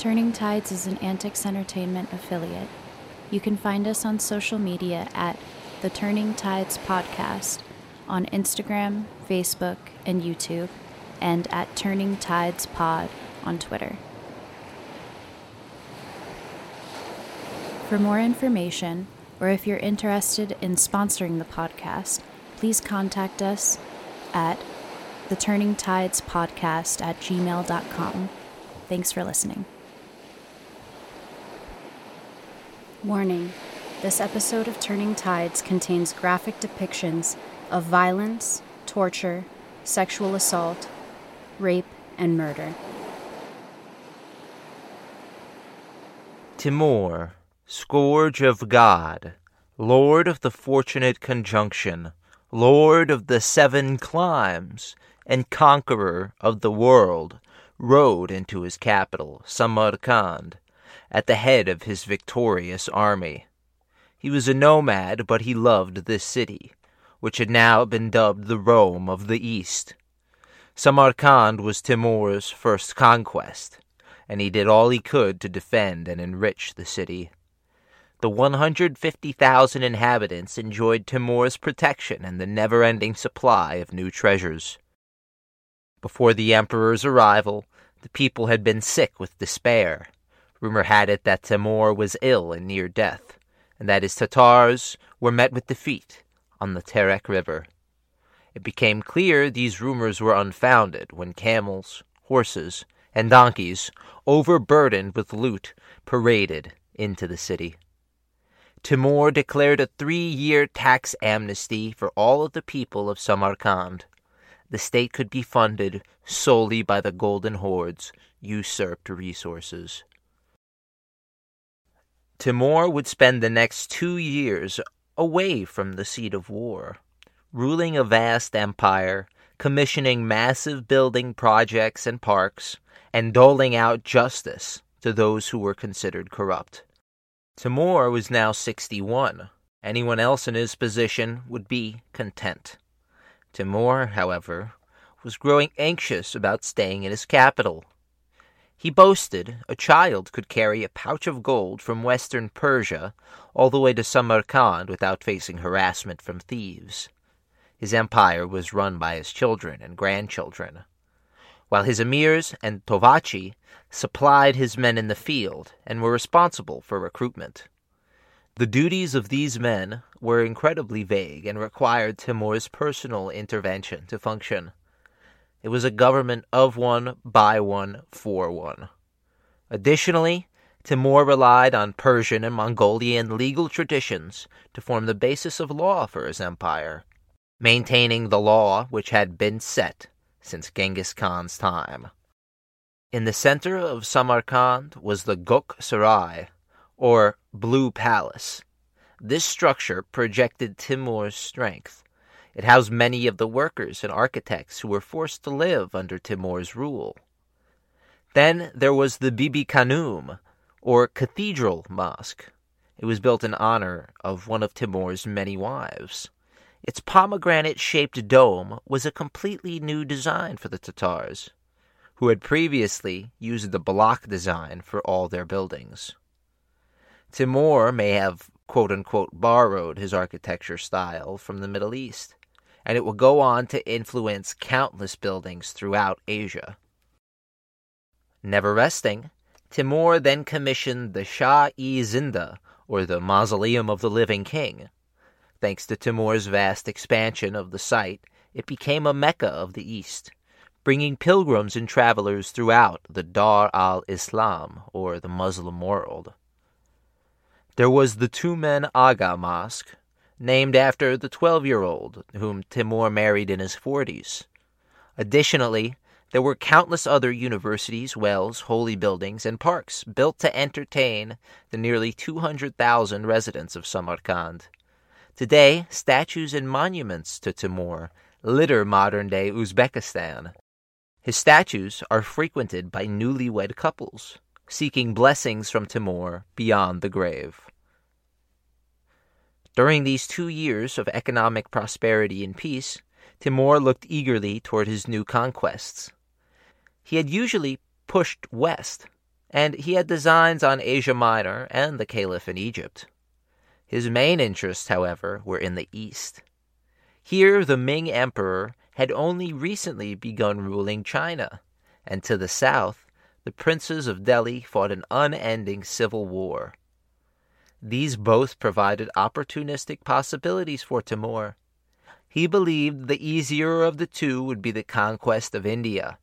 Turning Tides is an AntiKs Entertainment affiliate. You can find us on social media at the Turning Tides Podcast on Instagram, Facebook, and YouTube, and at Turning Tides Pod on Twitter. For more information, or if you're interested in sponsoring the podcast, please contact us at the Turning Tides Podcast at gmail.com. Thanks for listening. Warning this episode of Turning Tides contains graphic depictions of violence, torture, sexual assault, rape, and murder. Timur, Scourge of God, Lord of the Fortunate Conjunction, Lord of the Seven Climes, and Conqueror of the world, rode into his capital, Samarkand, at the head of his victorious army. He was a nomad, but he loved this city, which had now been dubbed the Rome of the East. Samarkand was Timur's first conquest, and he did all he could to defend and enrich the city. The 150,000 inhabitants enjoyed Timur's protection and the never ending supply of new treasures. Before the emperor's arrival, the people had been sick with despair. Rumor had it that Timur was ill and near death, and that his Tatars were met with defeat on the Terek River. It became clear these rumors were unfounded when camels, horses, and donkeys, overburdened with loot, paraded into the city. Timur declared a three year tax amnesty for all of the people of Samarkand. The state could be funded solely by the Golden Horde's usurped resources. Timur would spend the next two years away from the seat of war, ruling a vast empire, commissioning massive building projects and parks, and doling out justice to those who were considered corrupt. Timur was now 61. Anyone else in his position would be content. Timur, however, was growing anxious about staying in his capital. He boasted a child could carry a pouch of gold from western Persia all the way to Samarkand without facing harassment from thieves. His empire was run by his children and grandchildren while his emirs and tovachi supplied his men in the field and were responsible for recruitment. The duties of these men were incredibly vague and required Timur's personal intervention to function. It was a government of one, by one, for one. Additionally, Timur relied on Persian and Mongolian legal traditions to form the basis of law for his empire, maintaining the law which had been set since Genghis Khan's time. In the center of Samarkand was the Gok Sarai, or Blue Palace. This structure projected Timur's strength. It housed many of the workers and architects who were forced to live under Timur's rule. Then there was the Bibi Khanum, or Cathedral Mosque. It was built in honor of one of Timur's many wives. Its pomegranate shaped dome was a completely new design for the Tatars, who had previously used the block design for all their buildings. Timur may have quote unquote borrowed his architecture style from the Middle East, and it will go on to influence countless buildings throughout Asia. Never resting, Timur then commissioned the Shah e Zinda, or the Mausoleum of the Living King, Thanks to Timur's vast expansion of the site, it became a Mecca of the East, bringing pilgrims and travelers throughout the Dar al Islam, or the Muslim world. There was the Tumen Aga Mosque, named after the 12 year old whom Timur married in his 40s. Additionally, there were countless other universities, wells, holy buildings, and parks built to entertain the nearly 200,000 residents of Samarkand. Today, statues and monuments to Timur litter modern day Uzbekistan. His statues are frequented by newlywed couples seeking blessings from Timur beyond the grave. During these two years of economic prosperity and peace, Timur looked eagerly toward his new conquests. He had usually pushed west, and he had designs on Asia Minor and the Caliph in Egypt. His main interests, however, were in the east. Here the Ming Emperor had only recently begun ruling China, and to the south the princes of Delhi fought an unending civil war. These both provided opportunistic possibilities for Timur. He believed the easier of the two would be the conquest of India.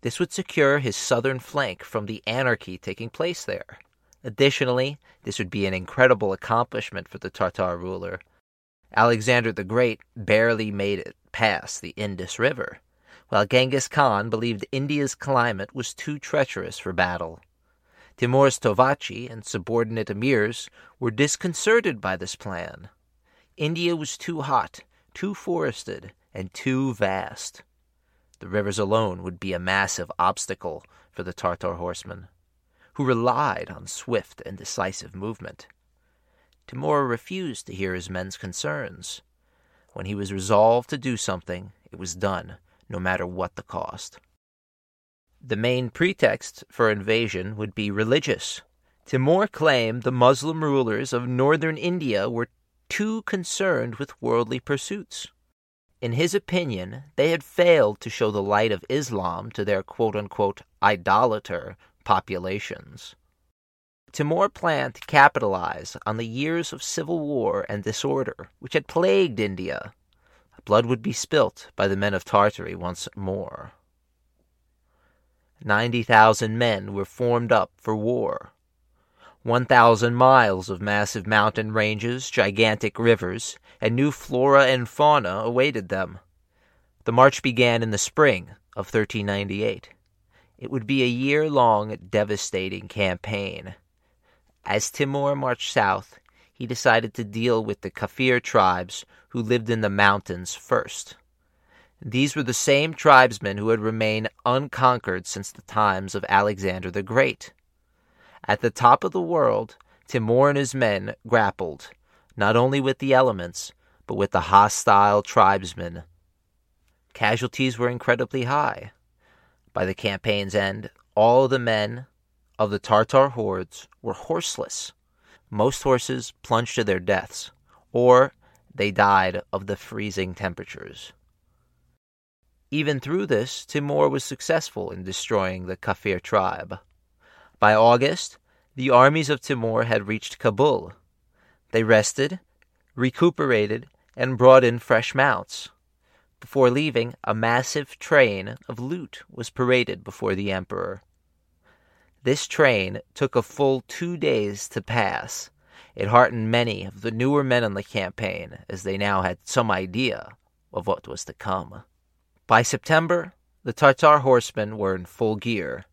This would secure his southern flank from the anarchy taking place there. Additionally, this would be an incredible accomplishment for the Tartar ruler. Alexander the Great barely made it past the Indus River, while Genghis Khan believed India's climate was too treacherous for battle. Timur's Tovachi and subordinate emirs were disconcerted by this plan. India was too hot, too forested, and too vast. The rivers alone would be a massive obstacle for the Tartar horsemen, who relied on swift and decisive movement. Timur refused to hear his men's concerns. When he was resolved to do something, it was done, no matter what the cost. The main pretext for invasion would be religious. Timur claimed the Muslim rulers of northern India were too concerned with worldly pursuits. In his opinion, they had failed to show the light of Islam to their quote unquote idolater populations. Timur planned to capitalize on the years of civil war and disorder which had plagued India. Blood would be spilt by the men of Tartary once more. 90,000 men were formed up for war. 1,000 miles of massive mountain ranges, gigantic rivers, and new flora and fauna awaited them. The march began in the spring of 1398. It would be a year long, devastating campaign. As Timur marched south, he decided to deal with the Kafir tribes who lived in the mountains first. These were the same tribesmen who had remained unconquered since the times of Alexander the Great. At the top of the world, Timur and his men grappled, not only with the elements, but with the hostile tribesmen. Casualties were incredibly high. By the campaign's end, all the men of the Tartar hordes were horseless. Most horses plunged to their deaths, or they died of the freezing temperatures. Even through this, Timur was successful in destroying the Kafir tribe. By August, the armies of Timur had reached Kabul. They rested, recuperated, and brought in fresh mounts. Before leaving, a massive train of loot was paraded before the emperor. This train took a full two days to pass. It heartened many of the newer men on the campaign, as they now had some idea of what was to come. By September, the Tartar horsemen were in full gear.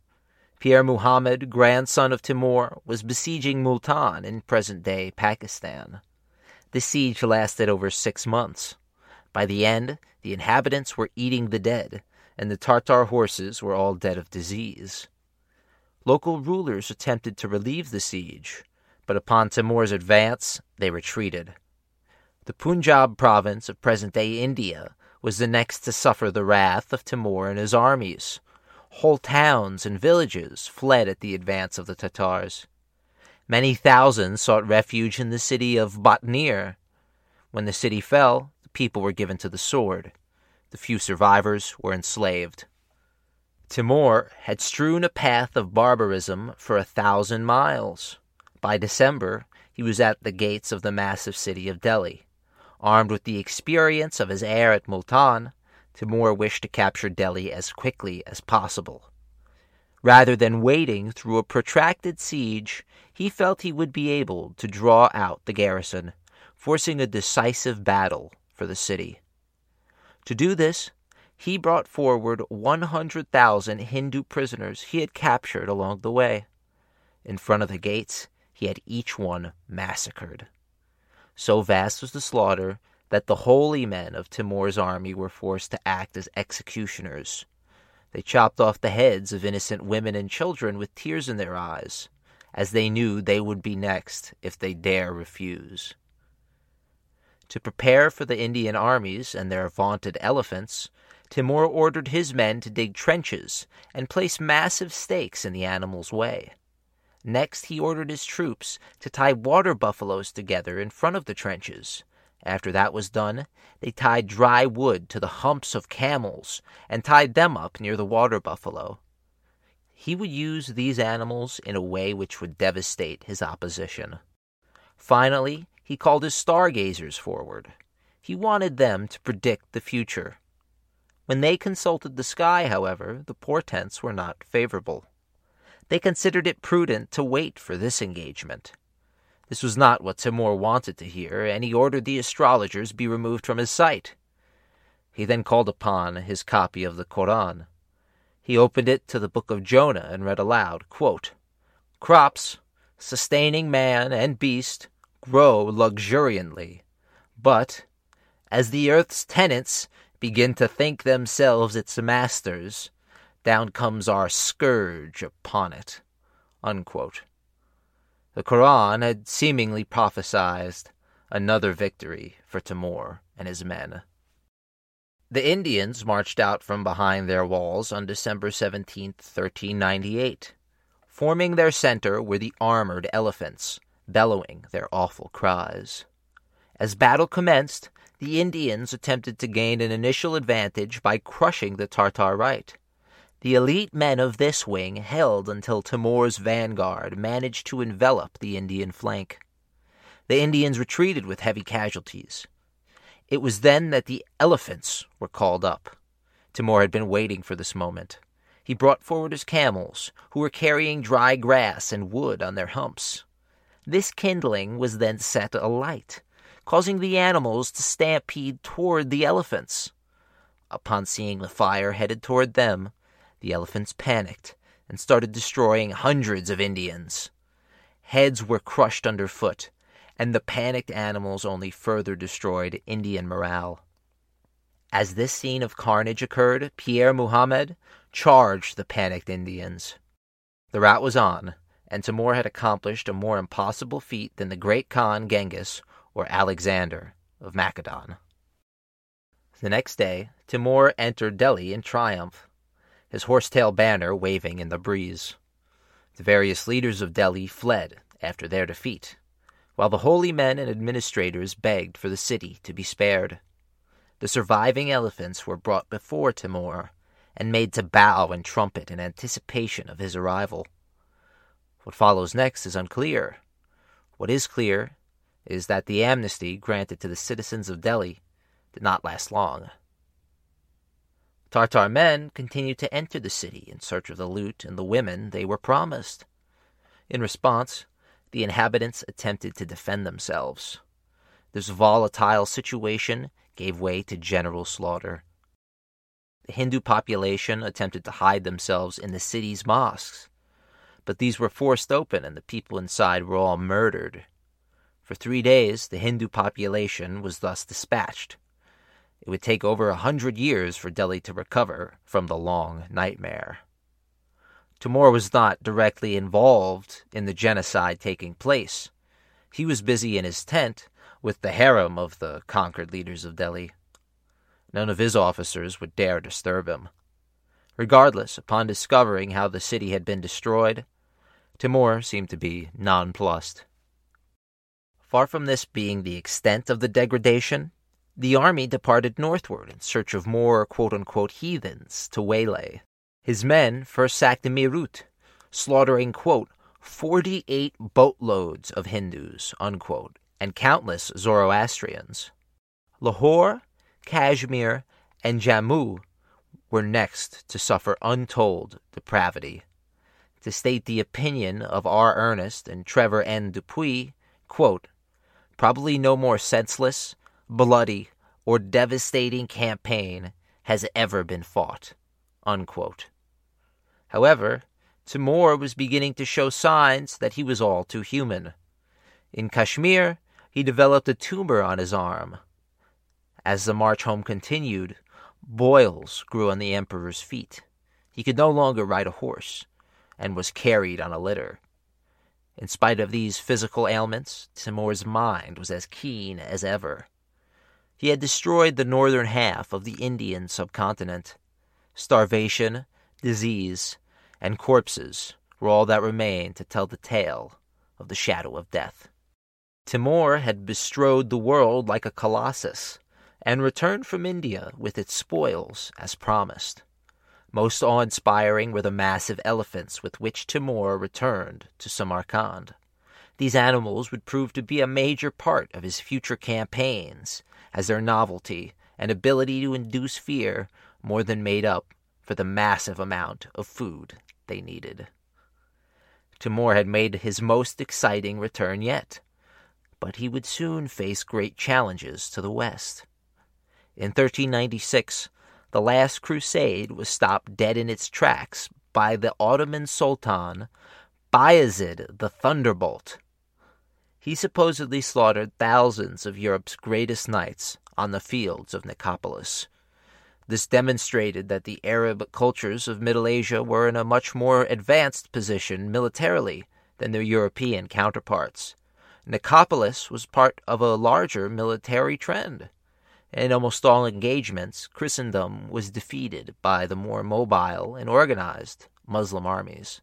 Pir Muhammad, grandson of Timur, was besieging Multan in present day Pakistan. The siege lasted over six months. By the end, the inhabitants were eating the dead, and the Tartar horses were all dead of disease. Local rulers attempted to relieve the siege, but upon Timur's advance, they retreated. The Punjab province of present day India was the next to suffer the wrath of Timur and his armies. Whole towns and villages fled at the advance of the Tatars. Many thousands sought refuge in the city of Batnir. When the city fell, the people were given to the sword. The few survivors were enslaved. Timur had strewn a path of barbarism for a thousand miles. By December, he was at the gates of the massive city of Delhi. Armed with the experience of his heir at Multan, Timur wished to capture Delhi as quickly as possible. Rather than waiting through a protracted siege, he felt he would be able to draw out the garrison, forcing a decisive battle for the city. To do this, he brought forward 100,000 Hindu prisoners he had captured along the way. In front of the gates, he had each one massacred. So vast was the slaughter that the holy men of Timur's army were forced to act as executioners. They chopped off the heads of innocent women and children with tears in their eyes, as they knew they would be next if they dare refuse. To prepare for the Indian armies and their vaunted elephants, Timur ordered his men to dig trenches and place massive stakes in the animals' way. Next, he ordered his troops to tie water buffaloes together in front of the trenches. After that was done, they tied dry wood to the humps of camels and tied them up near the water buffalo. He would use these animals in a way which would devastate his opposition. Finally, he called his stargazers forward. He wanted them to predict the future. When they consulted the sky, however, the portents were not favorable. They considered it prudent to wait for this engagement. This was not what Timur wanted to hear, and he ordered the astrologers be removed from his sight. He then called upon his copy of the Koran. He opened it to the book of Jonah and read aloud, quote, Crops, sustaining man and beast, grow luxuriantly, but as the earth's tenants begin to think themselves its masters, down comes our scourge upon it. Unquote. The Koran had seemingly prophesied another victory for Timur and his men. The Indians marched out from behind their walls on December 17, 1398. Forming their center were the armored elephants, bellowing their awful cries. As battle commenced, the Indians attempted to gain an initial advantage by crushing the Tartar right. The elite men of this wing held until Timur's vanguard managed to envelop the Indian flank. The Indians retreated with heavy casualties. It was then that the elephants were called up. Timur had been waiting for this moment. He brought forward his camels, who were carrying dry grass and wood on their humps. This kindling was then set alight, causing the animals to stampede toward the elephants. Upon seeing the fire headed toward them, the elephants panicked and started destroying hundreds of Indians. Heads were crushed underfoot, and the panicked animals only further destroyed Indian morale. As this scene of carnage occurred, Pir Muhammad charged the panicked Indians. The rout was on, and Timur had accomplished a more impossible feat than the great Khan Genghis or Alexander of Macedon. The next day, Timur entered Delhi in triumph his horsetail banner waving in the breeze. The various leaders of Delhi fled after their defeat, while the holy men and administrators begged for the city to be spared. The surviving elephants were brought before Timur and made to bow and trumpet in anticipation of his arrival. What follows next is unclear. What is clear is that the amnesty granted to the citizens of Delhi did not last long. Tartar men continued to enter the city in search of the loot and the women they were promised. In response, the inhabitants attempted to defend themselves. This volatile situation gave way to general slaughter. The Hindu population attempted to hide themselves in the city's mosques, but these were forced open and the people inside were all murdered. For three days, the Hindu population was thus dispatched, it would take over a hundred years for Delhi to recover from the long nightmare. Timur was not directly involved in the genocide taking place. He was busy in his tent with the harem of the conquered leaders of Delhi. None of his officers would dare disturb him. Regardless, upon discovering how the city had been destroyed, Timur seemed to be nonplussed. Far from this being the extent of the degradation, the army departed northward in search of more quote unquote heathens to waylay. His men first sacked Meerut, slaughtering quote 48 boatloads of Hindus unquote, and countless Zoroastrians. Lahore, Kashmir, and Jammu were next to suffer untold depravity. To state the opinion of R. Ernest and Trevor N. Dupuy, quote, probably no more senseless, bloody, or devastating campaign has ever been fought. Unquote. However, Timur was beginning to show signs that he was all too human. In Kashmir, he developed a tumor on his arm. As the march home continued, boils grew on the emperor's feet. He could no longer ride a horse, and was carried on a litter. In spite of these physical ailments, Timur's mind was as keen as ever. He had destroyed the northern half of the Indian subcontinent. Starvation, disease, and corpses were all that remained to tell the tale of the shadow of death. Timur had bestrode the world like a colossus, and returned from India with its spoils as promised. Most awe inspiring were the massive elephants with which Timur returned to Samarkand. These animals would prove to be a major part of his future campaigns, as their novelty and ability to induce fear more than made up for the massive amount of food they needed. Timur had made his most exciting return yet, but he would soon face great challenges to the west. In 1396, the last crusade was stopped dead in its tracks by the Ottoman Sultan Bayezid the Thunderbolt. He supposedly slaughtered thousands of Europe's greatest knights on the fields of Nicopolis. This demonstrated that the Arab cultures of Middle Asia were in a much more advanced position militarily than their European counterparts. Nicopolis was part of a larger military trend. In almost all engagements, Christendom was defeated by the more mobile and organized Muslim armies.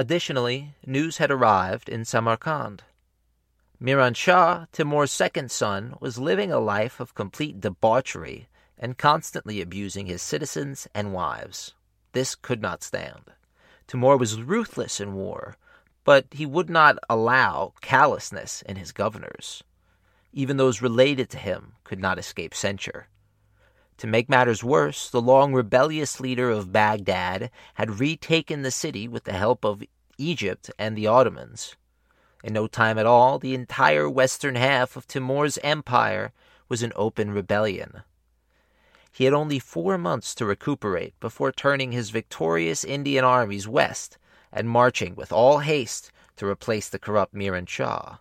Additionally, news had arrived in Samarkand. Miran Shah, Timur's second son, was living a life of complete debauchery and constantly abusing his citizens and wives. This could not stand. Timur was ruthless in war, but he would not allow callousness in his governors. Even those related to him could not escape censure. To make matters worse, the long rebellious leader of Baghdad had retaken the city with the help of Egypt and the Ottomans. In no time at all, the entire western half of Timur's empire was in open rebellion. He had only four months to recuperate before turning his victorious Indian armies west and marching with all haste to replace the corrupt Miran Shah.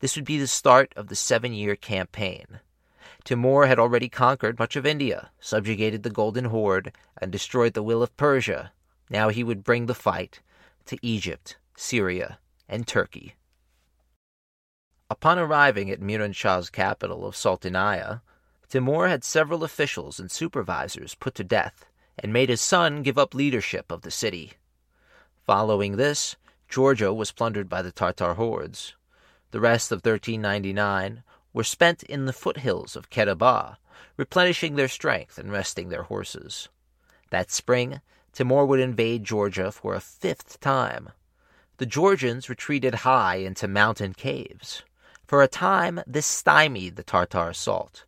This would be the start of the seven year campaign. Timur had already conquered much of India, subjugated the Golden Horde, and destroyed the will of Persia. Now he would bring the fight to Egypt, Syria, and Turkey. Upon arriving at Miran Shah's capital of Sultaniya, Timur had several officials and supervisors put to death and made his son give up leadership of the city. Following this, Georgia was plundered by the Tartar hordes. The rest of 1399 were spent in the foothills of Kedabah, replenishing their strength and resting their horses. That spring, Timur would invade Georgia for a fifth time. The Georgians retreated high into mountain caves. For a time, this stymied the Tartar assault.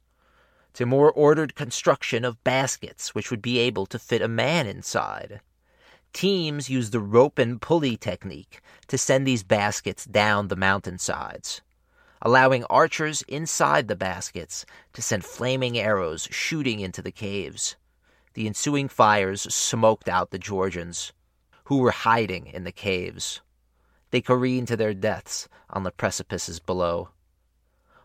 Timur ordered construction of baskets which would be able to fit a man inside. Teams used the rope and pulley technique to send these baskets down the mountainsides, allowing archers inside the baskets to send flaming arrows shooting into the caves. The ensuing fires smoked out the Georgians, who were hiding in the caves. They careened to their deaths on the precipices below.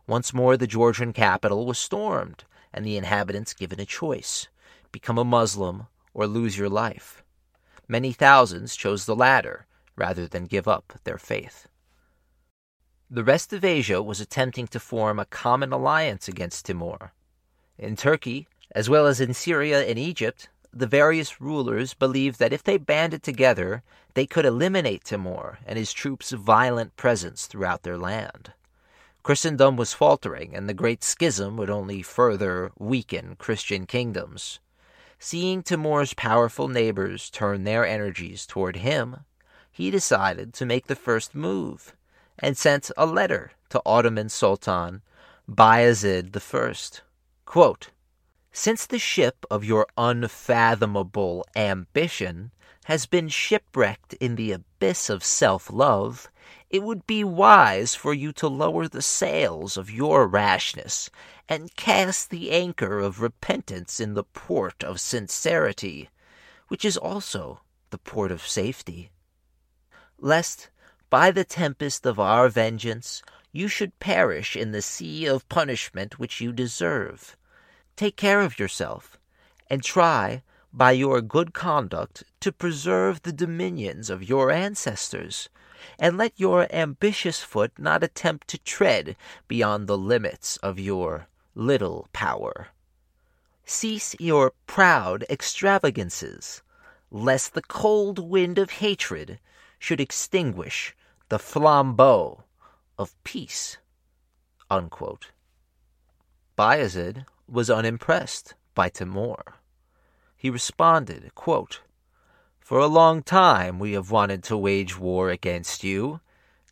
Once more, the Georgian capital was stormed, and the inhabitants given a choice become a Muslim or lose your life. Many thousands chose the latter rather than give up their faith. The rest of Asia was attempting to form a common alliance against Timur. In Turkey, as well as in Syria and Egypt, the various rulers believed that if they banded together, they could eliminate Timur and his troops' violent presence throughout their land. Christendom was faltering, and the Great Schism would only further weaken Christian kingdoms. Seeing Timur's powerful neighbors turn their energies toward him, he decided to make the first move and sent a letter to Ottoman Sultan Bayezid I. Quote, Since the ship of your unfathomable ambition has been shipwrecked in the abyss of self love, it would be wise for you to lower the sails of your rashness and cast the anchor of repentance in the port of sincerity, which is also the port of safety. Lest, by the tempest of our vengeance, you should perish in the sea of punishment which you deserve. Take care of yourself, and try, by your good conduct, to preserve the dominions of your ancestors and let your ambitious foot not attempt to tread beyond the limits of your little power. Cease your proud extravagances, lest the cold wind of hatred should extinguish the flambeau of peace. Unquote. Bayezid was unimpressed by Timur. He responded, quote, For a long time we have wanted to wage war against you.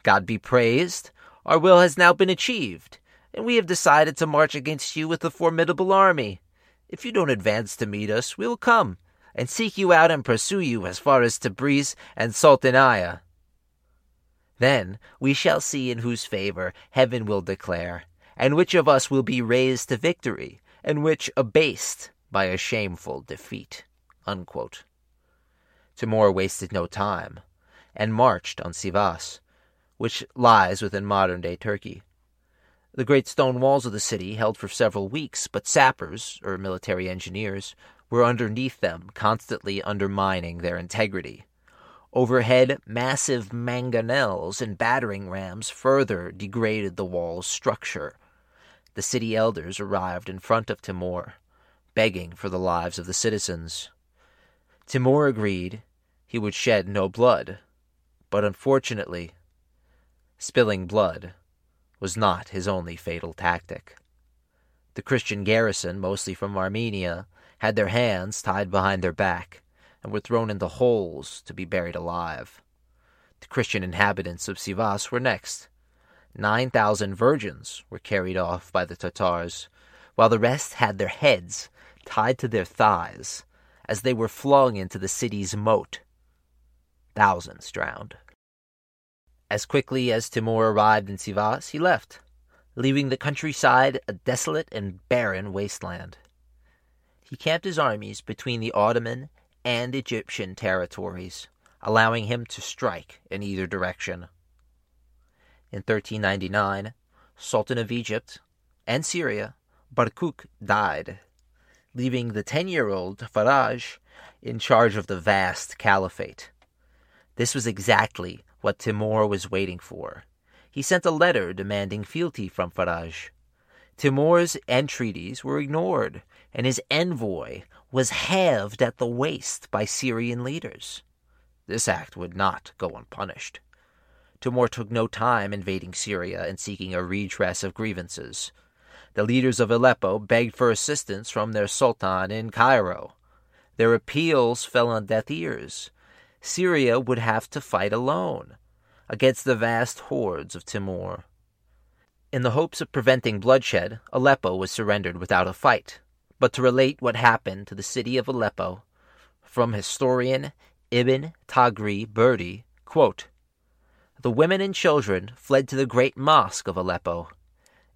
God be praised, our will has now been achieved, and we have decided to march against you with a formidable army. If you don't advance to meet us, we will come and seek you out and pursue you as far as Tabriz and Sultaniya. Then we shall see in whose favor heaven will declare, and which of us will be raised to victory, and which abased by a shameful defeat. Unquote. Timur wasted no time, and marched on Sivas, which lies within modern-day Turkey. The great stone walls of the city held for several weeks, but sappers, or military engineers, were underneath them, constantly undermining their integrity. Overhead, massive mangonels and battering rams further degraded the wall's structure. The city elders arrived in front of Timur, begging for the lives of the citizens. Timur agreed he would shed no blood, but unfortunately, spilling blood was not his only fatal tactic. The Christian garrison, mostly from Armenia, had their hands tied behind their back and were thrown into holes to be buried alive. The Christian inhabitants of Sivas were next. Nine thousand virgins were carried off by the Tatars, while the rest had their heads tied to their thighs as they were flung into the city's moat. Thousands drowned. As quickly as Timur arrived in Sivas, he left, leaving the countryside a desolate and barren wasteland. He camped his armies between the Ottoman and Egyptian territories, allowing him to strike in either direction. In 1399, Sultan of Egypt and Syria, Barkuk died, leaving the ten year old Faraj in charge of the vast caliphate. This was exactly what Timur was waiting for. He sent a letter demanding fealty from Faraj. Timur's entreaties were ignored, and his envoy was halved at the waist by Syrian leaders. This act would not go unpunished. Timur took no time invading Syria and seeking a redress of grievances. The leaders of Aleppo begged for assistance from their sultan in Cairo. Their appeals fell on deaf ears. Syria would have to fight alone against the vast hordes of Timur. In the hopes of preventing bloodshed, Aleppo was surrendered without a fight. But to relate what happened to the city of Aleppo, from historian Ibn Tagri Berdi, quote, The women and children fled to the great mosque of Aleppo,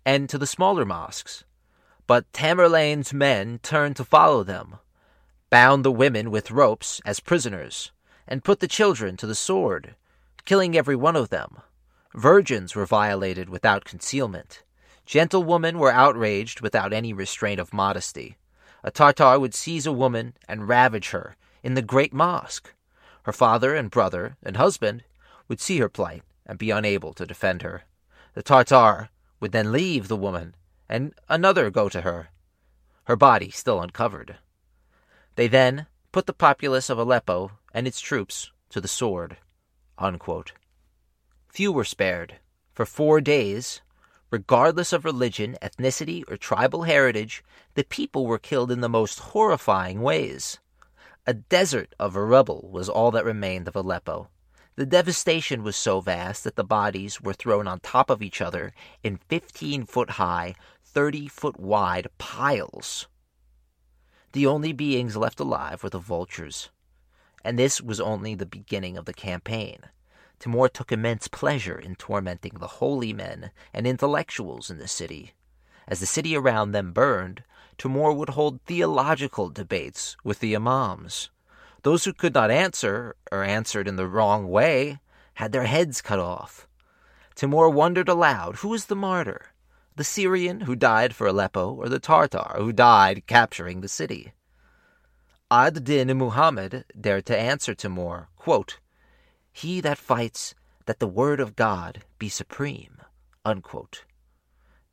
and to the smaller mosques. But Tamerlane's men turned to follow them, bound the women with ropes as prisoners, and put the children to the sword, killing every one of them. Virgins were violated without concealment. Gentlewomen were outraged without any restraint of modesty. A Tartar would seize a woman and ravage her in the great mosque. Her father and brother and husband would see her plight and be unable to defend her. The Tartar would then leave the woman and another go to her, her body still uncovered. They then put the populace of Aleppo and its troops to the sword. Unquote. Few were spared. For four days, regardless of religion, ethnicity, or tribal heritage, the people were killed in the most horrifying ways. A desert of rubble was all that remained of Aleppo. The devastation was so vast that the bodies were thrown on top of each other in 15 foot high, 30 foot wide piles. The only beings left alive were the vultures. And this was only the beginning of the campaign. Timur took immense pleasure in tormenting the holy men and intellectuals in the city. As the city around them burned, Timur would hold theological debates with the imams. Those who could not answer, or answered in the wrong way, had their heads cut off. Timur wondered aloud who was the martyr, the Syrian who died for Aleppo, or the Tartar who died capturing the city? Ad Din Muhammad dared to answer Timur, quote, he that fights that the word of God be supreme. Unquote.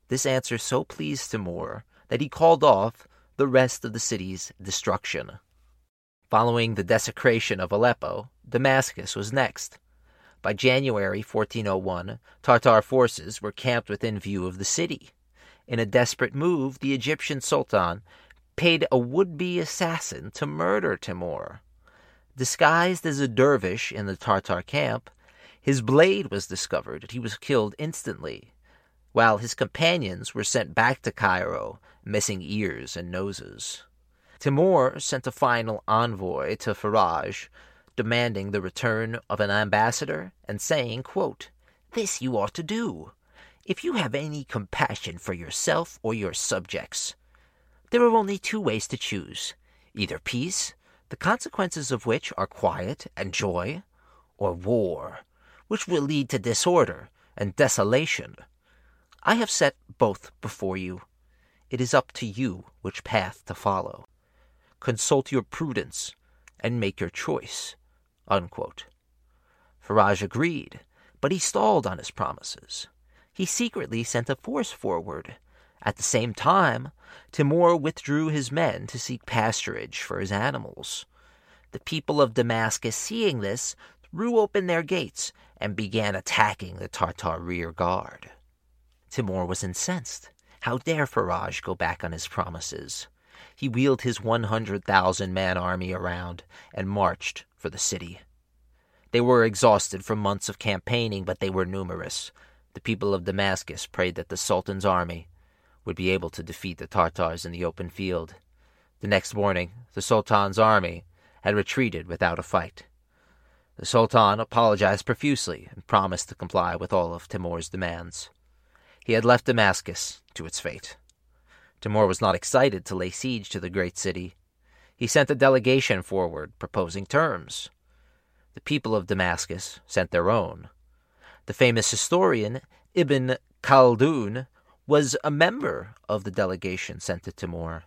This answer so pleased Timur that he called off the rest of the city's destruction. Following the desecration of Aleppo, Damascus was next. By January 1401, Tartar forces were camped within view of the city. In a desperate move, the Egyptian sultan paid a would be assassin to murder Timur. Disguised as a dervish in the Tartar camp, his blade was discovered. And he was killed instantly, while his companions were sent back to Cairo, missing ears and noses. Timur sent a final envoy to Faraj, demanding the return of an ambassador and saying, quote, This you ought to do, if you have any compassion for yourself or your subjects. There are only two ways to choose either peace, the consequences of which are quiet and joy, or war, which will lead to disorder and desolation. I have set both before you. It is up to you which path to follow. Consult your prudence and make your choice. Unquote. Agreed, but he stalled on his promises. He secretly sent a force forward. At the same time, Timur withdrew his men to seek pasturage for his animals. The people of Damascus, seeing this, threw open their gates and began attacking the Tartar rear guard. Timur was incensed. How dare Faraj go back on his promises? He wheeled his 100,000 man army around and marched for the city. They were exhausted from months of campaigning, but they were numerous. The people of Damascus prayed that the Sultan's army would be able to defeat the Tartars in the open field. The next morning, the Sultan's army had retreated without a fight. The Sultan apologized profusely and promised to comply with all of Timur's demands. He had left Damascus to its fate. Timur was not excited to lay siege to the great city. He sent a delegation forward proposing terms. The people of Damascus sent their own. The famous historian Ibn Khaldun was a member of the delegation sent to Timur.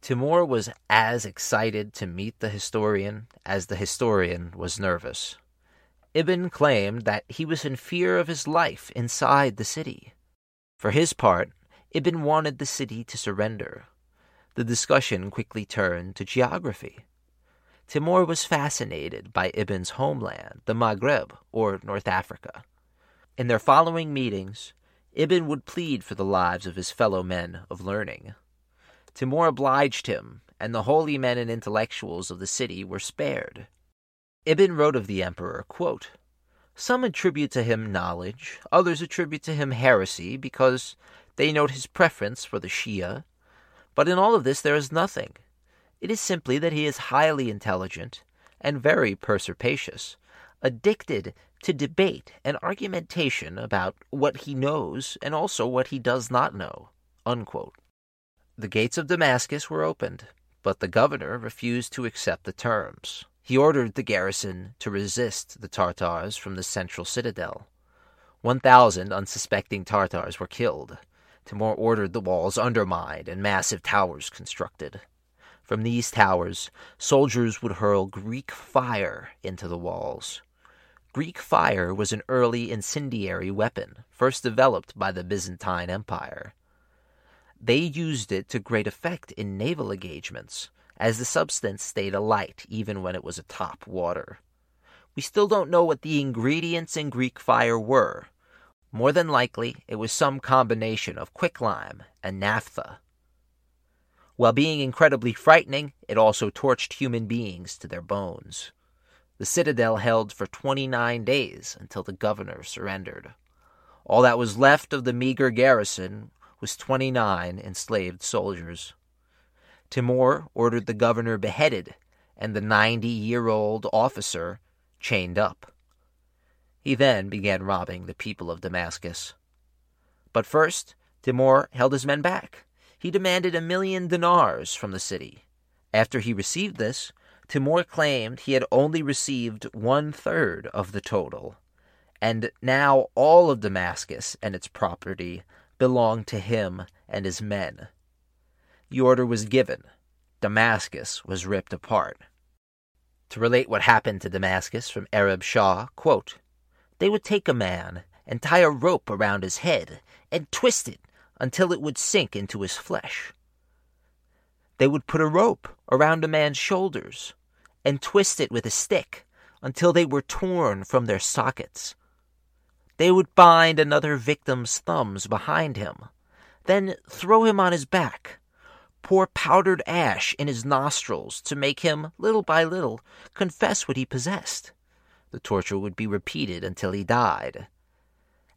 Timur was as excited to meet the historian as the historian was nervous. Ibn claimed that he was in fear of his life inside the city. For his part, Ibn wanted the city to surrender. The discussion quickly turned to geography. Timur was fascinated by Ibn's homeland, the Maghreb, or North Africa. In their following meetings, Ibn would plead for the lives of his fellow men of learning. Timur obliged him, and the holy men and intellectuals of the city were spared. Ibn wrote of the emperor, quote, Some attribute to him knowledge, others attribute to him heresy, because they note his preference for the Shia. But in all of this there is nothing. It is simply that he is highly intelligent and very perspicacious, addicted to debate and argumentation about what he knows and also what he does not know. Unquote. The gates of Damascus were opened, but the governor refused to accept the terms. He ordered the garrison to resist the Tartars from the central citadel. One thousand unsuspecting Tartars were killed. Timur ordered the walls undermined and massive towers constructed. From these towers, soldiers would hurl Greek fire into the walls. Greek fire was an early incendiary weapon, first developed by the Byzantine Empire. They used it to great effect in naval engagements, as the substance stayed alight even when it was atop water. We still don't know what the ingredients in Greek fire were. More than likely, it was some combination of quicklime and naphtha. While being incredibly frightening, it also torched human beings to their bones. The citadel held for 29 days until the governor surrendered. All that was left of the meager garrison was 29 enslaved soldiers. Timur ordered the governor beheaded and the 90 year old officer chained up. He then began robbing the people of Damascus. But first, Timur held his men back. He demanded a million dinars from the city. After he received this, Timur claimed he had only received one third of the total, and now all of Damascus and its property belonged to him and his men. The order was given. Damascus was ripped apart. To relate what happened to Damascus from Arab Shah, quote, They would take a man and tie a rope around his head and twist it until it would sink into his flesh. They would put a rope around a man's shoulders and twist it with a stick until they were torn from their sockets. They would bind another victim's thumbs behind him, then throw him on his back, pour powdered ash in his nostrils to make him, little by little, confess what he possessed. The torture would be repeated until he died.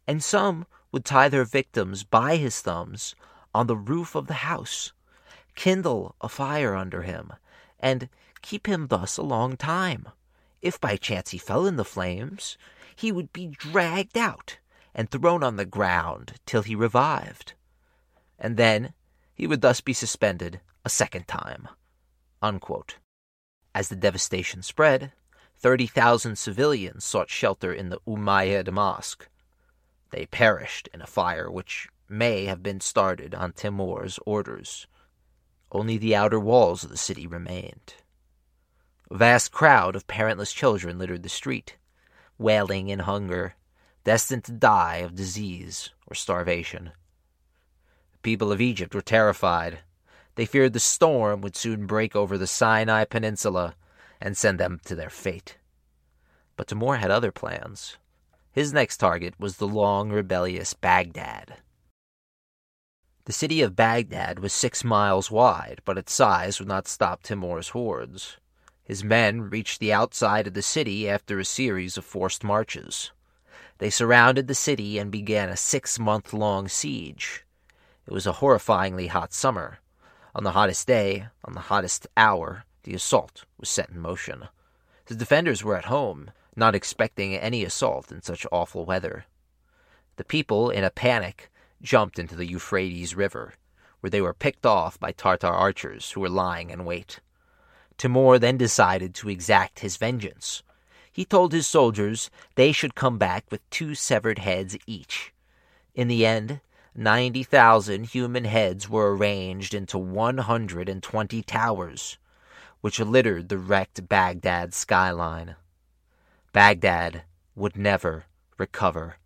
And some would tie their victims by his thumbs on the roof of the house, kindle a fire under him, and keep him thus a long time. If by chance he fell in the flames, he would be dragged out and thrown on the ground till he revived. And then he would thus be suspended a second time. Unquote. As the devastation spread, 30,000 civilians sought shelter in the Umayyad Mosque. They perished in a fire which may have been started on Timur's orders. Only the outer walls of the city remained. Vast crowd of parentless children littered the street, wailing in hunger, destined to die of disease or starvation. The people of Egypt were terrified. They feared the storm would soon break over the Sinai Peninsula and send them to their fate. But Timur had other plans. His next target was the long rebellious Baghdad. The city of Baghdad was six miles wide, but its size would not stop Timur's hordes. His men reached the outside of the city after a series of forced marches. They surrounded the city and began a six month long siege. It was a horrifyingly hot summer. On the hottest day, on the hottest hour, the assault was set in motion. The defenders were at home, not expecting any assault in such awful weather. The people, in a panic, jumped into the Euphrates River, where they were picked off by Tartar archers who were lying in wait. Timur then decided to exact his vengeance. He told his soldiers they should come back with two severed heads each. In the end, 90,000 human heads were arranged into 120 towers, which littered the wrecked Baghdad skyline. Baghdad would never recover.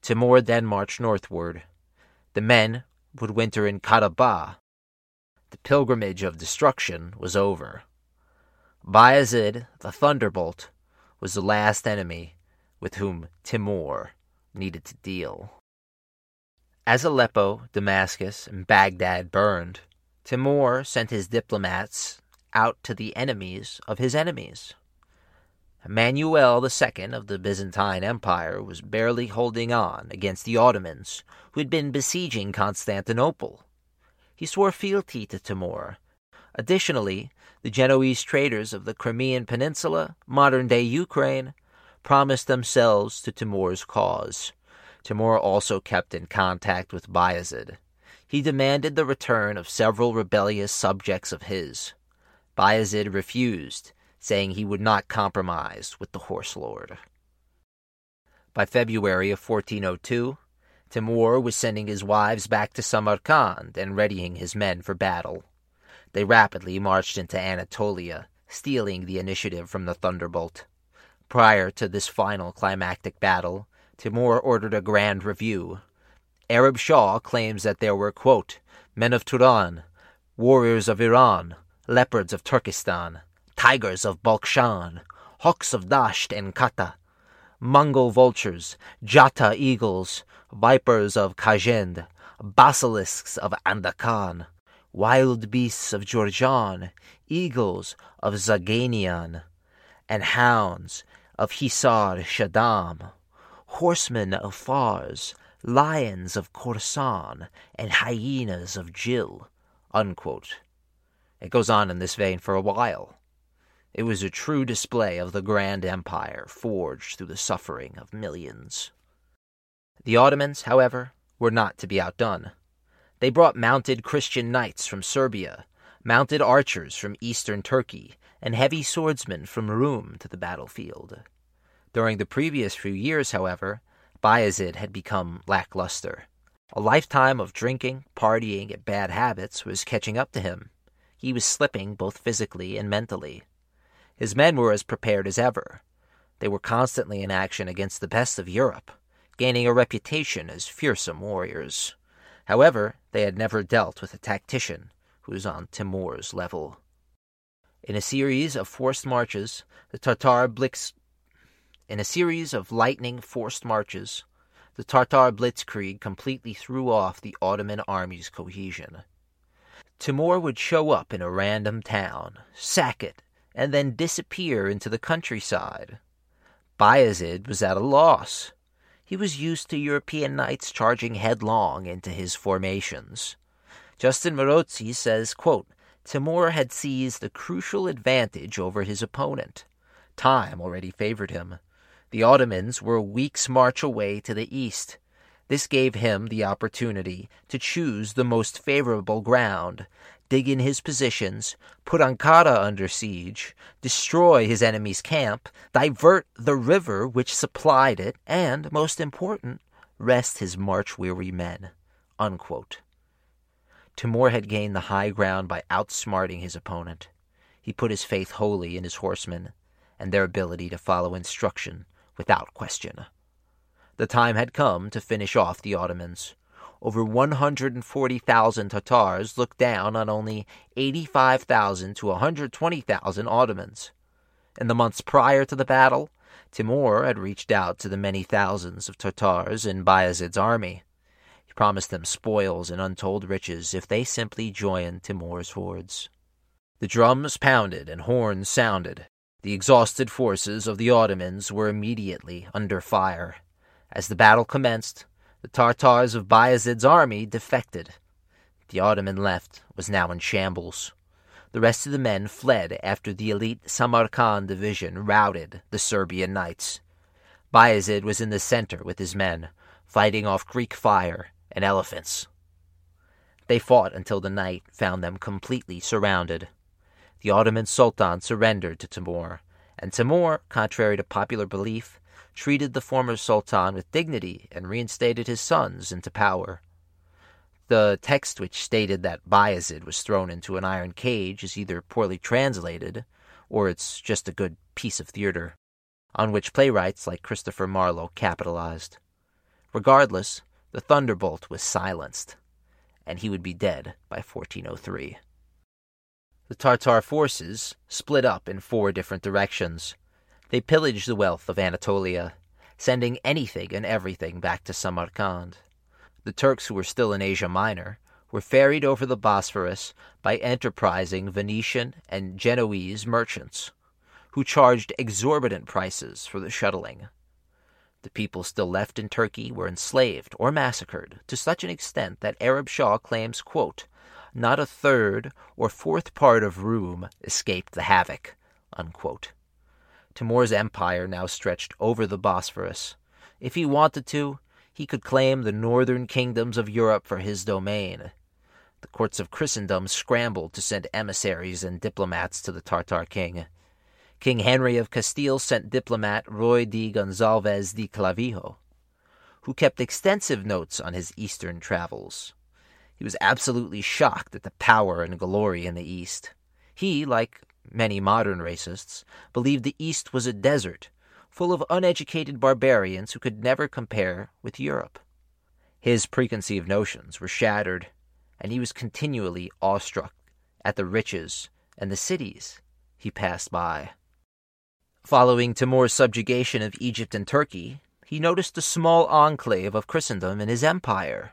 Timur then marched northward. The men would winter in Karabagh. The pilgrimage of destruction was over. Bayezid, the Thunderbolt, was the last enemy with whom Timur needed to deal. As Aleppo, Damascus, and Baghdad burned, Timur sent his diplomats out to the enemies of his enemies. Emmanuel II of the Byzantine Empire was barely holding on against the Ottomans, who had been besieging Constantinople. He swore fealty to Timur. Additionally, the Genoese traders of the Crimean Peninsula, modern day Ukraine, promised themselves to Timur's cause. Timur also kept in contact with Bayezid. He demanded the return of several rebellious subjects of his. Bayezid refused saying he would not compromise with the horse lord. By February of 1402, Timur was sending his wives back to Samarkand and readying his men for battle. They rapidly marched into Anatolia, stealing the initiative from the Thunderbolt. Prior to this final climactic battle, Timur ordered a grand review. Arab Shah claims that there were, quote, men of Turan, warriors of Iran, leopards of Turkestan, tigers of Balkshan, hawks of Dasht and Kata, Mongol vultures, Jata eagles, vipers of Kajend, basilisks of Andakan, wild beasts of Georgian, eagles of Zaganian, and hounds of Hisar Shaddam, horsemen of Fars, lions of Khorasan, and hyenas of Jil. Unquote. It goes on in this vein for a while. It was a true display of the grand empire forged through the suffering of millions. The Ottomans, however, were not to be outdone. They brought mounted Christian knights from Serbia, mounted archers from eastern Turkey, and heavy swordsmen from Rum to the battlefield. During the previous few years, however, Bayezid had become lackluster. A lifetime of drinking, partying, and bad habits was catching up to him. He was slipping both physically and mentally. His men were as prepared as ever. They were constantly in action against the best of Europe, gaining a reputation as fearsome warriors. However, they had never dealt with a tactician who was on Timur's level. In a series of forced marches, the Tartar blitz in a series of lightning forced marches, the Tartar blitzkrieg completely threw off the Ottoman army's cohesion. Timur would show up in a random town, sack it, and then disappear into the countryside. Bayezid was at a loss. He was used to European knights charging headlong into his formations. Justin Marozzi says, quote, Timur had seized a crucial advantage over his opponent. Time already favored him. The Ottomans were a week's march away to the east. This gave him the opportunity to choose the most favorable ground, dig in his positions, put Ankara under siege, destroy his enemy's camp, divert the river which supplied it, and, most important, rest his march weary men. Unquote. Timur had gained the high ground by outsmarting his opponent. He put his faith wholly in his horsemen and their ability to follow instruction without question. The time had come to finish off the Ottomans over 140,000 Tatars looked down on only 85,000 to 120,000 Ottomans. In the months prior to the battle, Timur had reached out to the many thousands of Tatars in Bayezid's army. He promised them spoils and untold riches if they simply joined Timur's hordes. The drums pounded and horns sounded. The exhausted forces of the Ottomans were immediately under fire. As the battle commenced, the Tartars of Bayezid's army defected. The Ottoman left was now in shambles. The rest of the men fled after the elite Samarkand division routed the Serbian knights. Bayezid was in the center with his men, fighting off Greek fire and elephants. They fought until the night found them completely surrounded. The Ottoman Sultan surrendered to Timur, and Timur, contrary to popular belief, treated the former sultan with dignity and reinstated his sons into power. The text which stated that Bayezid was thrown into an iron cage is either poorly translated or it's just a good piece of theater, on which playwrights like Christopher Marlowe capitalized. Regardless, the thunderbolt was silenced, and he would be dead by 1403. The Tartar forces split up in four different directions, they pillaged the wealth of Anatolia, sending anything and everything back to Samarkand. The Turks who were still in Asia Minor were ferried over the Bosphorus by enterprising Venetian and Genoese merchants, who charged exorbitant prices for the shuttling. The people still left in Turkey were enslaved or massacred to such an extent that Arab Shah claims, quote, not a third or fourth part of Roum escaped the havoc. Unquote. Timur's empire now stretched over the Bosphorus. If he wanted to, he could claim the northern kingdoms of Europe for his domain. The courts of Christendom scrambled to send emissaries and diplomats to the Tartar king. King Henry of Castile sent diplomat Ruy de Gonzalves de Clavijo, who kept extensive notes on his eastern travels. He was absolutely shocked at the power and glory in the East. He, like many modern racists, believed the East was a desert, full of uneducated barbarians who could never compare with Europe. His preconceived notions were shattered, and he was continually awestruck at the riches and the cities he passed by. Following Timur's subjugation of Egypt and Turkey, he noticed a small enclave of Christendom in his empire.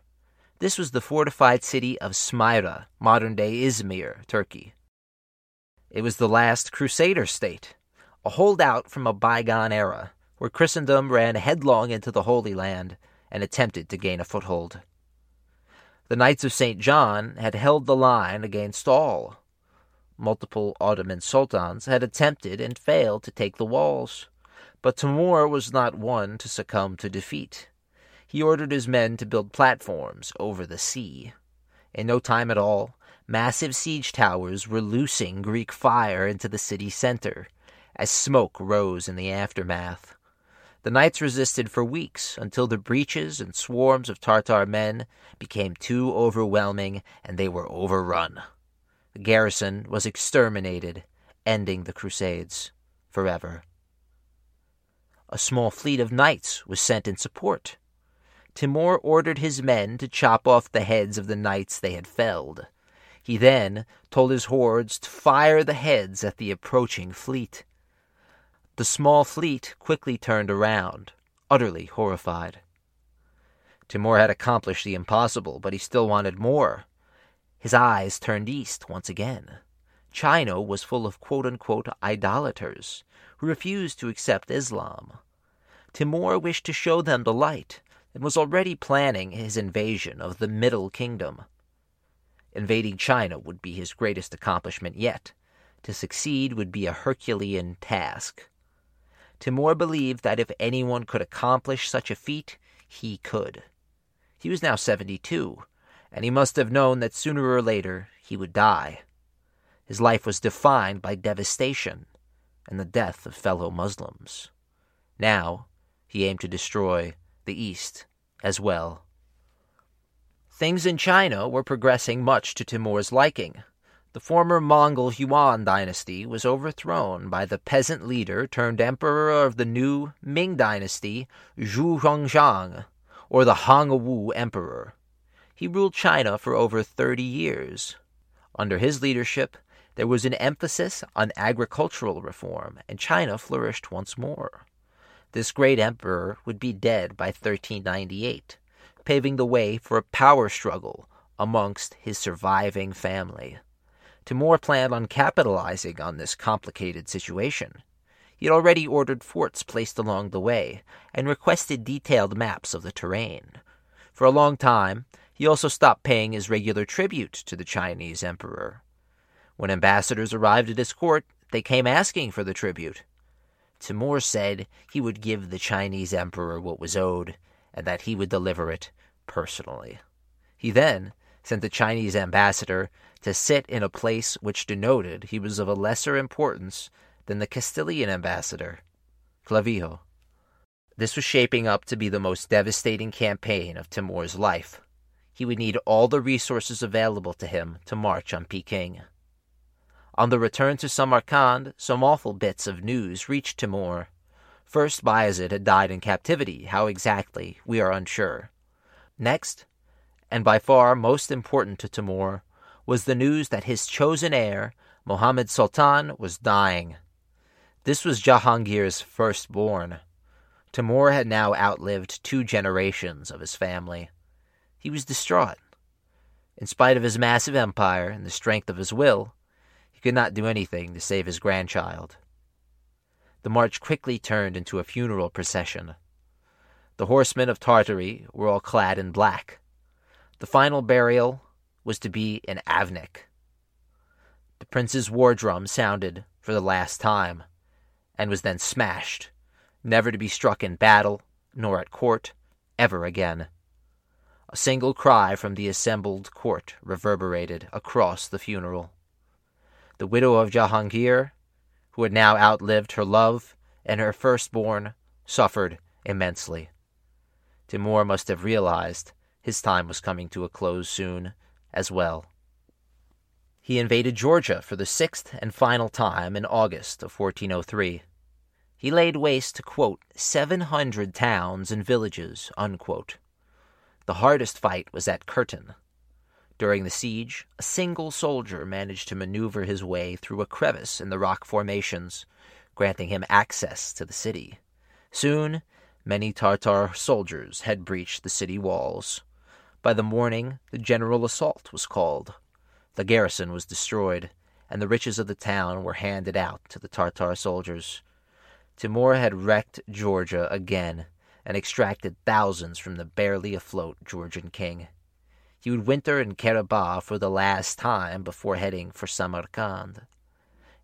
This was the fortified city of Smyrna, modern day Izmir, Turkey. It was the last Crusader state, a holdout from a bygone era, where Christendom ran headlong into the Holy Land and attempted to gain a foothold. The Knights of St. John had held the line against all. Multiple Ottoman sultans had attempted and failed to take the walls, but Timur was not one to succumb to defeat. He ordered his men to build platforms over the sea. In no time at all, Massive siege towers were loosing Greek fire into the city center as smoke rose in the aftermath. The knights resisted for weeks until the breaches and swarms of Tartar men became too overwhelming and they were overrun. The garrison was exterminated, ending the Crusades forever. A small fleet of knights was sent in support. Timur ordered his men to chop off the heads of the knights they had felled. He then told his hordes to fire the heads at the approaching fleet. The small fleet quickly turned around, utterly horrified. Timur had accomplished the impossible, but he still wanted more. His eyes turned east once again. China was full of quote unquote idolaters who refused to accept Islam. Timur wished to show them the light and was already planning his invasion of the Middle Kingdom. Invading China would be his greatest accomplishment yet. To succeed would be a Herculean task. Timur believed that if anyone could accomplish such a feat, he could. He was now 72, and he must have known that sooner or later he would die. His life was defined by devastation and the death of fellow Muslims. Now he aimed to destroy the East as well. Things in China were progressing much to Timur's liking. The former Mongol Yuan dynasty was overthrown by the peasant leader turned emperor of the new Ming dynasty, Zhu Rongzhang, or the Hongwu emperor. He ruled China for over 30 years. Under his leadership, there was an emphasis on agricultural reform, and China flourished once more. This great emperor would be dead by 1398 paving the way for a power struggle amongst his surviving family. Timur planned on capitalizing on this complicated situation. He had already ordered forts placed along the way and requested detailed maps of the terrain. For a long time, he also stopped paying his regular tribute to the Chinese emperor. When ambassadors arrived at his court, they came asking for the tribute. Timur said he would give the Chinese emperor what was owed, and that he would deliver it personally. He then sent the Chinese ambassador to sit in a place which denoted he was of a lesser importance than the Castilian ambassador, Clavijo. This was shaping up to be the most devastating campaign of Timur's life. He would need all the resources available to him to march on Peking. On the return to Samarkand, some awful bits of news reached Timur. First, Bayezid had died in captivity. How exactly, we are unsure. Next, and by far most important to Timur, was the news that his chosen heir, Mohammed Sultan, was dying. This was Jahangir's firstborn. Timur had now outlived two generations of his family. He was distraught. In spite of his massive empire and the strength of his will, he could not do anything to save his grandchild. The march quickly turned into a funeral procession. The horsemen of Tartary were all clad in black. The final burial was to be in Avnik. The prince's war drum sounded for the last time, and was then smashed, never to be struck in battle nor at court ever again. A single cry from the assembled court reverberated across the funeral. The widow of Jahangir, who had now outlived her love and her firstborn, suffered immensely. Timur must have realized his time was coming to a close soon as well. He invaded Georgia for the sixth and final time in August of 1403. He laid waste to, quote, 700 towns and villages, unquote. The hardest fight was at Curtin. During the siege, a single soldier managed to maneuver his way through a crevice in the rock formations, granting him access to the city. Soon, Many Tartar soldiers had breached the city walls. By the morning, the general assault was called. The garrison was destroyed, and the riches of the town were handed out to the Tartar soldiers. Timur had wrecked Georgia again and extracted thousands from the barely afloat Georgian king. He would winter in Karabagh for the last time before heading for Samarkand.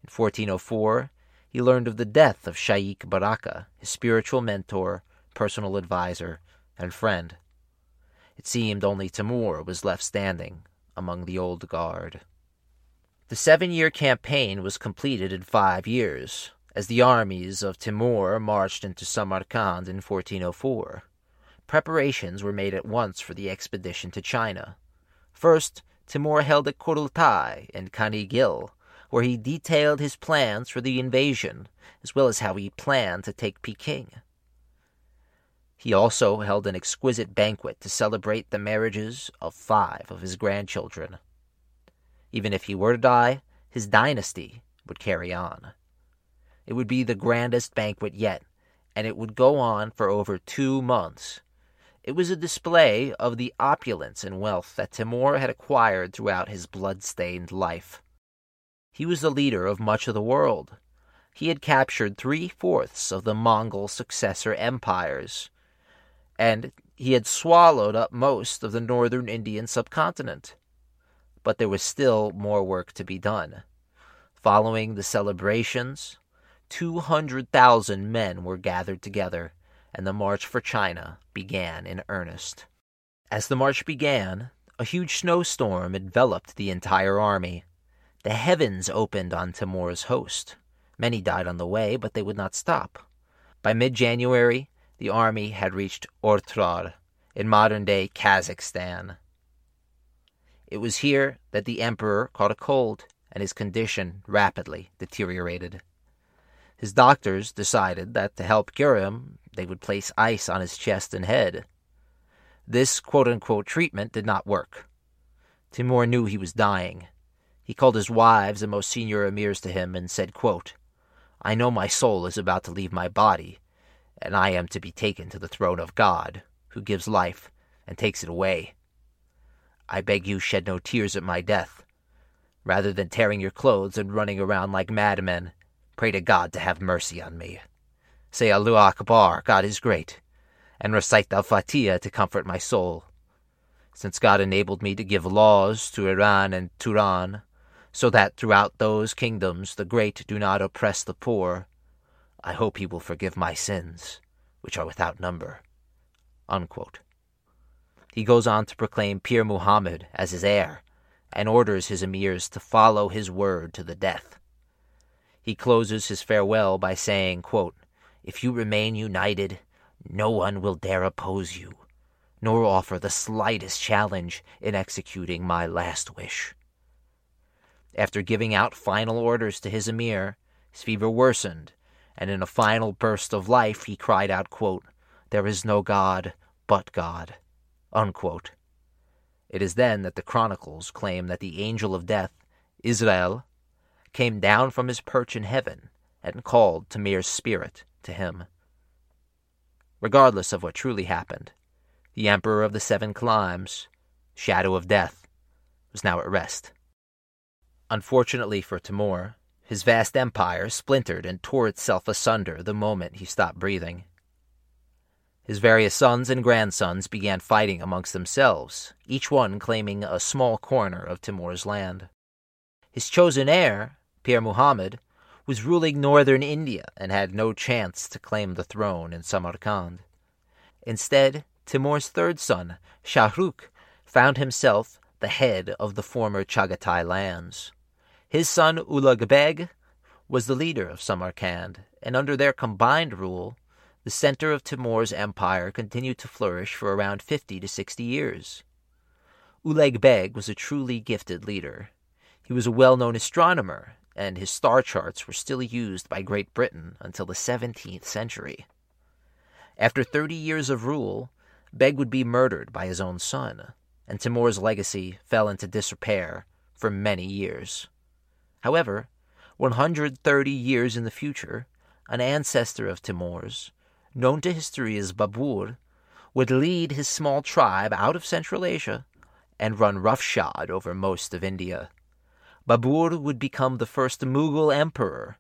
In 1404, he learned of the death of Shaikh Baraka, his spiritual mentor, personal adviser, and friend. It seemed only Timur was left standing among the old guard. The seven year campaign was completed in five years, as the armies of Timur marched into Samarkand in 1404. Preparations were made at once for the expedition to China. First, Timur held a Kurultai in Kanigil, where he detailed his plans for the invasion, as well as how he planned to take Peking. He also held an exquisite banquet to celebrate the marriages of five of his grandchildren. Even if he were to die, his dynasty would carry on. It would be the grandest banquet yet, and it would go on for over two months. It was a display of the opulence and wealth that Timur had acquired throughout his blood-stained life. He was the leader of much of the world. He had captured three-fourths of the Mongol successor empires, and he had swallowed up most of the northern Indian subcontinent. But there was still more work to be done. Following the celebrations, 200,000 men were gathered together, and the march for China began in earnest. As the march began, a huge snowstorm enveloped the entire army. The heavens opened on Timur's host. Many died on the way, but they would not stop. By mid January, the army had reached Otrar, in modern day Kazakhstan. It was here that the emperor caught a cold, and his condition rapidly deteriorated. His doctors decided that to help cure him, they would place ice on his chest and head. This quote unquote treatment did not work. Timur knew he was dying. He called his wives and most senior emirs to him and said, quote, I know my soul is about to leave my body, and I am to be taken to the throne of God, who gives life and takes it away. I beg you shed no tears at my death. Rather than tearing your clothes and running around like madmen, pray to God to have mercy on me. Say Allahu Akbar, God is great, and recite the Fatiha to comfort my soul. Since God enabled me to give laws to Iran and Turan, so that throughout those kingdoms the great do not oppress the poor, I hope he will forgive my sins, which are without number. Unquote. He goes on to proclaim Pir Muhammad as his heir, and orders his emirs to follow his word to the death. He closes his farewell by saying, quote, If you remain united, no one will dare oppose you, nor offer the slightest challenge in executing my last wish. After giving out final orders to his emir, his fever worsened, and in a final burst of life he cried out, quote, There is no God but God. Unquote. It is then that the chronicles claim that the angel of death, Israel, came down from his perch in heaven and called Timur's spirit to him. Regardless of what truly happened, the Emperor of the Seven Climes, Shadow of Death, was now at rest. Unfortunately for Timur, his vast empire splintered and tore itself asunder the moment he stopped breathing. His various sons and grandsons began fighting amongst themselves, each one claiming a small corner of Timur's land. His chosen heir, Pir Muhammad, was ruling northern India and had no chance to claim the throne in Samarkand. Instead, Timur's third son, Shahrukh, found himself the head of the former Chagatai lands. His son Ulugh Beg was the leader of Samarkand, and under their combined rule, the center of Timur's empire continued to flourish for around 50 to 60 years. Ulugh Beg was a truly gifted leader. He was a well-known astronomer, and his star charts were still used by Great Britain until the 17th century. After 30 years of rule, Beg would be murdered by his own son, and Timur's legacy fell into disrepair for many years. However, 130 years in the future, an ancestor of Timur's, known to history as Babur, would lead his small tribe out of Central Asia and run roughshod over most of India. Babur would become the first Mughal emperor,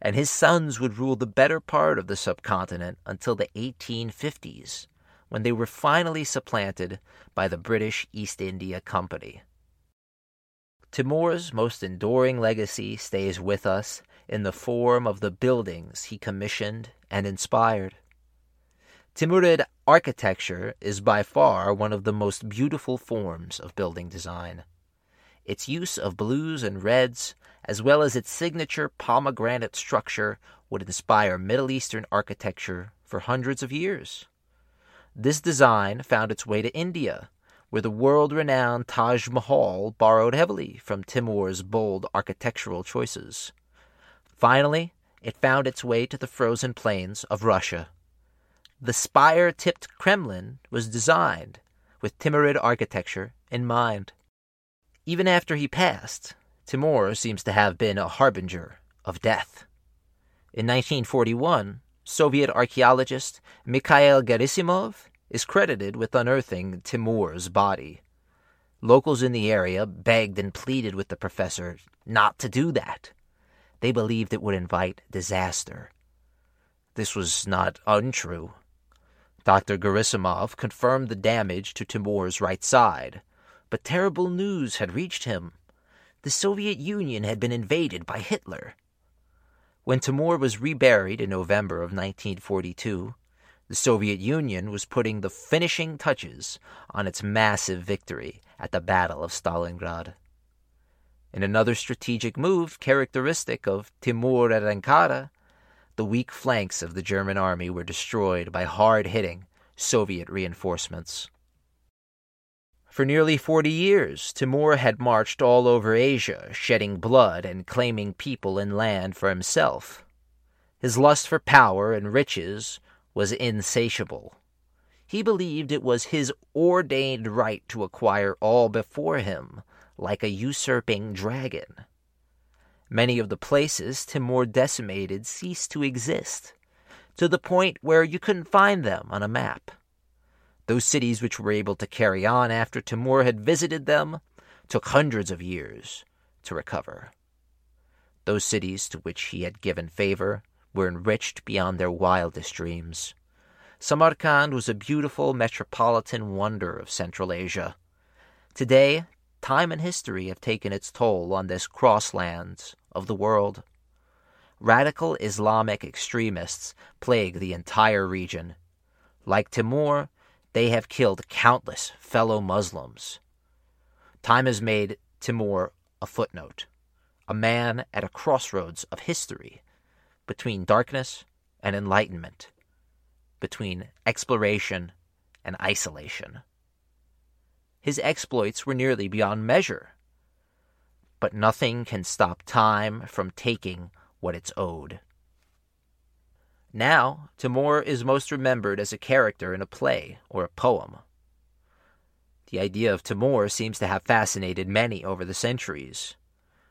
and his sons would rule the better part of the subcontinent until the 1850s, when they were finally supplanted by the British East India Company. Timur's most enduring legacy stays with us in the form of the buildings he commissioned and inspired. Timurid architecture is by far one of the most beautiful forms of building design. Its use of blues and reds, as well as its signature pomegranate structure, would inspire Middle Eastern architecture for hundreds of years. This design found its way to India, where the world-renowned Taj Mahal borrowed heavily from Timur's bold architectural choices. Finally, it found its way to the frozen plains of Russia. the spire tipped Kremlin was designed with Timurid architecture in mind. Even after he passed, Timur seems to have been a harbinger of death. In 1941, Soviet archaeologist Mikhail Gerasimov is credited with unearthing Timur's body. Locals in the area begged and pleaded with the professor not to do that. They believed it would invite disaster. This was not untrue. Dr. Gerasimov confirmed the damage to Timur's right side, but terrible news had reached him. The Soviet Union had been invaded by Hitler. When Timur was reburied in November of 1942, the Soviet Union was putting the finishing touches on its massive victory at the Battle of Stalingrad. In another strategic move characteristic of Timur at Ankara, the weak flanks of the German army were destroyed by hard hitting Soviet reinforcements. For nearly 40 years, Timur had marched all over Asia, shedding blood and claiming people and land for himself. His lust for power and riches was insatiable. He believed it was his ordained right to acquire all before him, like a usurping dragon. Many of the places Timur decimated ceased to exist, to the point where you couldn't find them on a map. Those cities which were able to carry on after Timur had visited them took hundreds of years to recover. Those cities to which he had given favor were enriched beyond their wildest dreams. Samarkand was a beautiful metropolitan wonder of Central Asia. Today, time and history have taken its toll on this crosslands of the world. Radical Islamic extremists plague the entire region. Like Timur, they have killed countless fellow Muslims. Time has made Timur a footnote, a man at a crossroads of history, between darkness and enlightenment, between exploration and isolation. His exploits were nearly beyond measure, but nothing can stop time from taking what it's owed. Now, Timur is most remembered as a character in a play or a poem. The idea of Timur seems to have fascinated many over the centuries.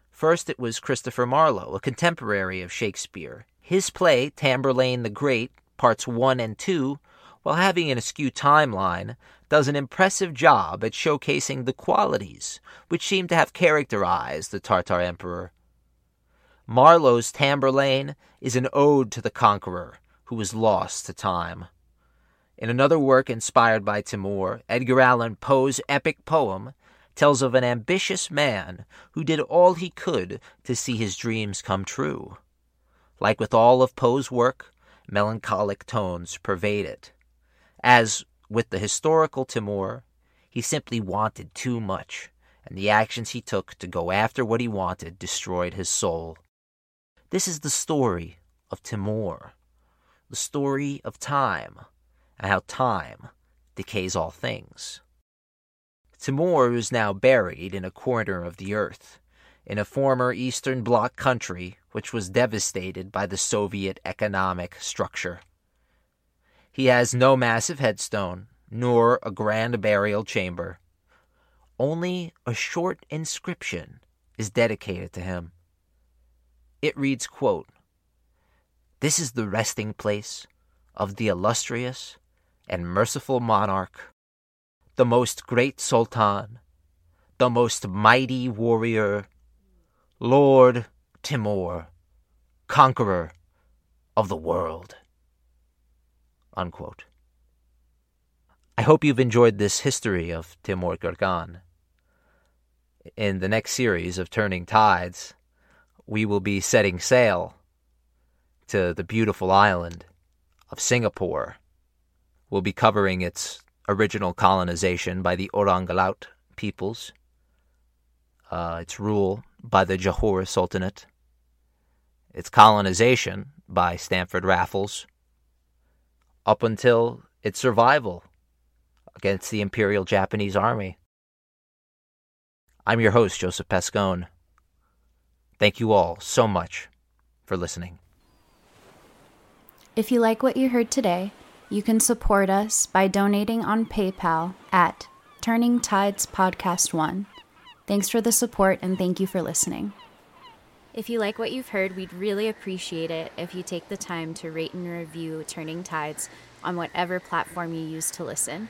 First, it was Christopher Marlowe, a contemporary of Shakespeare. His play, Tamburlaine the Great, parts 1 and 2, while having an askew timeline, does an impressive job at showcasing the qualities which seem to have characterized the Tartar emperor. Marlowe's Tamburlaine is an ode to the conqueror who was lost to time. In another work inspired by Timur, Edgar Allan Poe's epic poem tells of an ambitious man who did all he could to see his dreams come true. Like with all of Poe's work, melancholic tones pervade it. As with the historical Timur, he simply wanted too much, and the actions he took to go after what he wanted destroyed his soul. This is the story of Timur, the story of time, and how time decays all things. Timur is now buried in a corner of the earth, in a former Eastern Bloc country which was devastated by the Soviet economic structure. He has no massive headstone, nor a grand burial chamber. Only a short inscription is dedicated to him. It reads, quote, This is the resting place of the illustrious and merciful monarch, the most great sultan, the most mighty warrior, Lord Timur, conqueror of the world. Unquote. I hope you've enjoyed this history of Timur Gurgan. In the next series of Turning Tides, we will be setting sail to the beautiful island of Singapore. We'll be covering its original colonization by the Orang Laut peoples, uh, its rule by the Johor Sultanate, its colonization by Stamford Raffles, up until its survival against the Imperial Japanese Army. I'm your host, Joseph Pascone. Thank you all so much for listening. If you like what you heard today, You can support us by donating on PayPal at Turning Tides Podcast 1. Thanks for the support and thank you for listening. If you like what you've heard, we'd really appreciate it if you take the time to rate and review Turning Tides on whatever platform you use to listen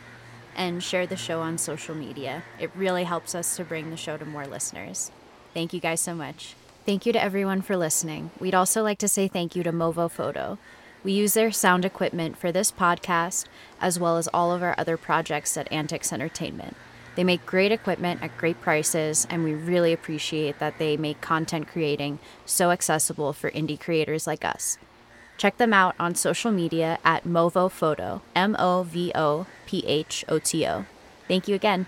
and share the show on social media. It really helps us to bring the show to more listeners. Thank you guys so much. Thank you to everyone for listening. We'd also like to say thank you to Movo Photo. We use their sound equipment for this podcast as well as all of our other projects at AntiKs Entertainment. They make great equipment at great prices, and we really appreciate that they make content creating so accessible for indie creators like us. Check them out on social media at Movo Photo, M O V O P H O T O. Thank you again.